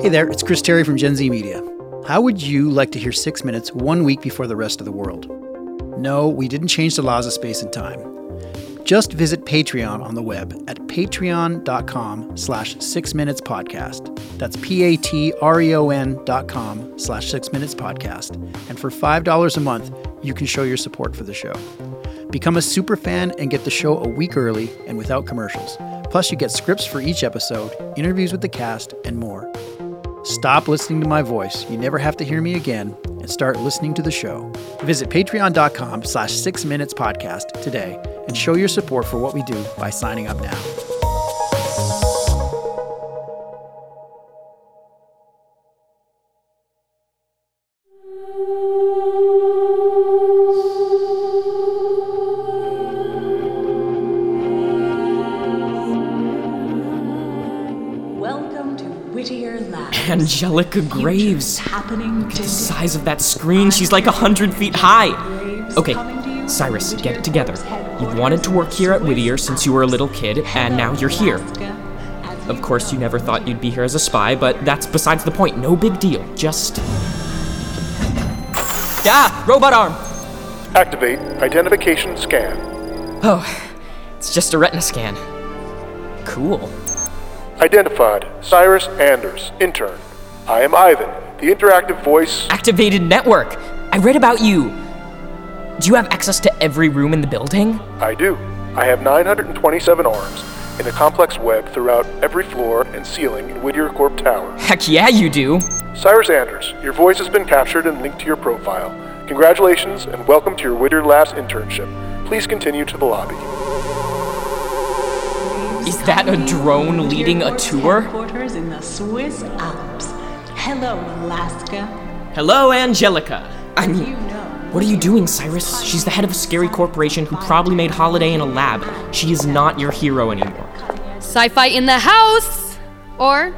Hey there, it's Chris Terry from Gen Z Media. How would you like to hear six minutes one week before the rest of the world? No, we didn't change the laws of space and time. Just visit Patreon on the web at patreon.com slash six minutes podcast. That's P-A-T-R-E-O-N dot com slash six minutes podcast. And for $5 a month, you can show your support for the show. Become a super fan and get the show a week early and without commercials. Plus, you get scripts for each episode, interviews with the cast, and more. Stop listening to my voice. You never have to hear me again and start listening to the show. Visit patreon.com slash six minutes podcast today and show your support for what we do by signing up now. Angelica Graves. happening The size of that screen, she's like a hundred feet high. Okay, coming to you Cyrus, get it together. You've wanted to work here at Whittier since you were a little kid, and now you're here. Of course, you never thought you'd be here as a spy, but that's besides the point. No big deal. Just. Ah! Robot arm! Activate identification scan. Oh, it's just a retina scan. Cool. Identified Cyrus Anders, intern. I am Ivan, the interactive voice. Activated network! I read about you! Do you have access to every room in the building? I do. I have 927 arms in a complex web throughout every floor and ceiling in Whittier Corp Tower. Heck yeah, you do! Cyrus Anders, your voice has been captured and linked to your profile. Congratulations and welcome to your Whittier Labs internship. Please continue to the lobby. Is that a drone leading a Corp's tour? Headquarters in the Swiss Alps. Hello, Alaska. Hello, Angelica! I mean, What are you doing, Cyrus? She's the head of a scary corporation who probably made Holiday in a lab. She is not your hero anymore. Sci fi in the house! Or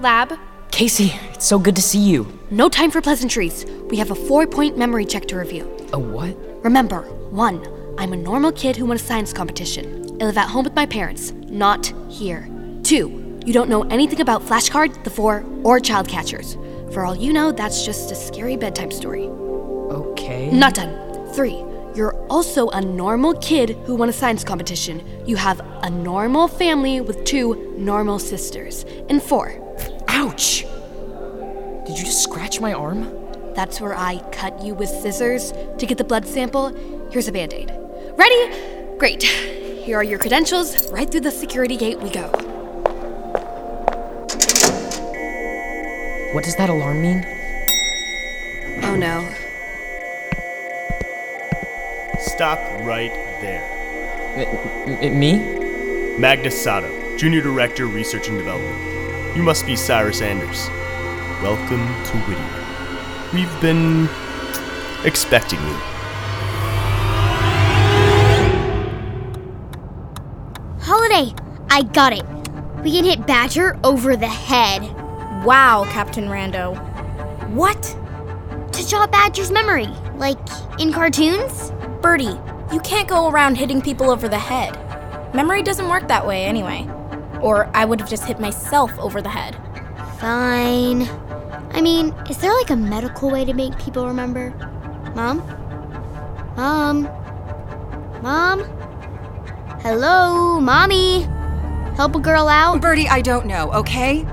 lab. Casey, it's so good to see you. No time for pleasantries. We have a four point memory check to review. A what? Remember, one, I'm a normal kid who won a science competition. I live at home with my parents, not here. Two, you don't know anything about flashcards, the four, or child catchers. For all you know, that's just a scary bedtime story. Okay. Not done. Three, you're also a normal kid who won a science competition. You have a normal family with two normal sisters. And four, Ouch! Did you just scratch my arm? that's where I cut you with scissors to get the blood sample. Here's a band aid. Ready? Great. Here are your credentials. Right through the security gate we go. What does that alarm mean? Oh no. Stop right there. M- m- me? Magnus Sato, Junior Director, Research and Development. You must be Cyrus Anders. Welcome to Whittier. We've been expecting you. I got it. We can hit Badger over the head. Wow, Captain Rando. What? To jog Badger's memory, like in cartoons? Birdie, you can't go around hitting people over the head. Memory doesn't work that way anyway. Or I would have just hit myself over the head. Fine. I mean, is there like a medical way to make people remember? Mom? Mom? Mom? Hello, Mommy? Help a girl out? Birdie, I don't know, okay?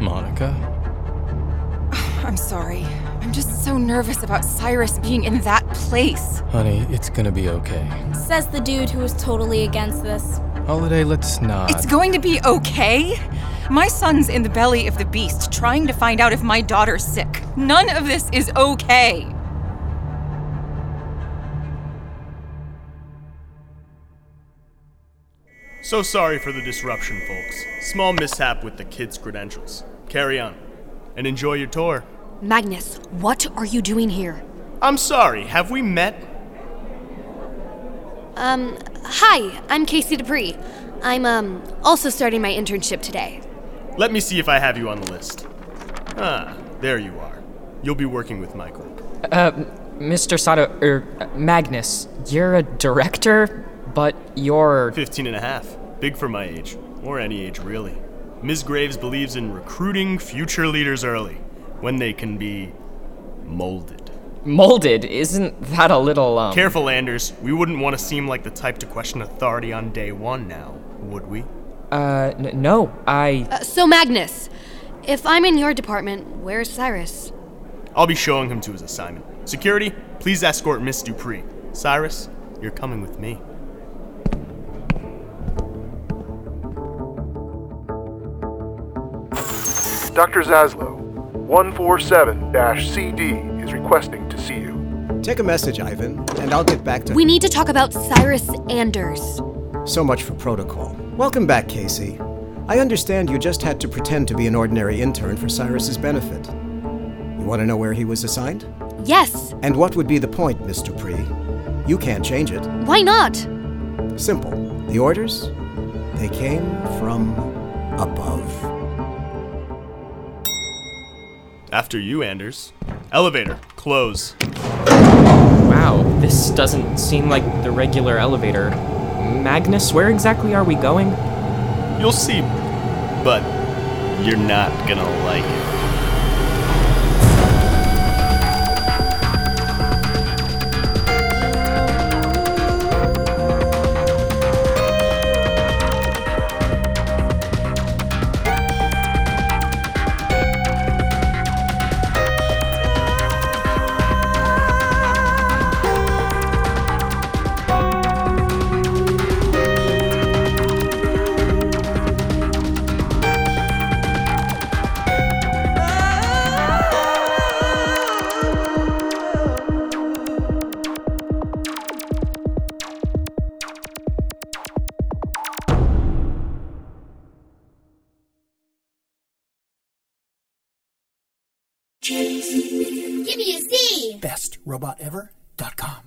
Monica? I'm sorry. I'm just so nervous about Cyrus being in that place. Honey, it's gonna be okay. Says the dude who was totally against this. Holiday, let's not. It's going to be okay? My son's in the belly of the beast trying to find out if my daughter's sick. None of this is okay. So sorry for the disruption, folks. Small mishap with the kids' credentials. Carry on. And enjoy your tour. Magnus, what are you doing here? I'm sorry, have we met? Um, hi, I'm Casey Dupree. I'm, um, also starting my internship today. Let me see if I have you on the list. Ah, there you are. You'll be working with Michael. Uh, Mr. Sato, er, Magnus, you're a director, but you're. 15 and a half. Big for my age. Or any age, really. Ms. Graves believes in recruiting future leaders early, when they can be molded. Molded? Isn't that a little, um. Careful, Anders. We wouldn't want to seem like the type to question authority on day one now, would we? Uh, n- no, I. Uh, so, Magnus, if I'm in your department, where's Cyrus? I'll be showing him to his assignment. Security, please escort Miss Dupree. Cyrus, you're coming with me. Dr. Zaslow, 147-CD is requesting to see you. Take a message, Ivan, and I'll get back to. We need to talk about Cyrus Anders. So much for protocol. Welcome back, Casey. I understand you just had to pretend to be an ordinary intern for Cyrus's benefit. You want to know where he was assigned? Yes. And what would be the point, Miss Dupree? You can't change it. Why not? Simple. The orders? They came from above. After you, Anders. Elevator, close. Wow, this doesn't seem like the regular elevator. Magnus, where exactly are we going? You'll see, but you're not gonna like it. Give me a C. BestRobotEver.com.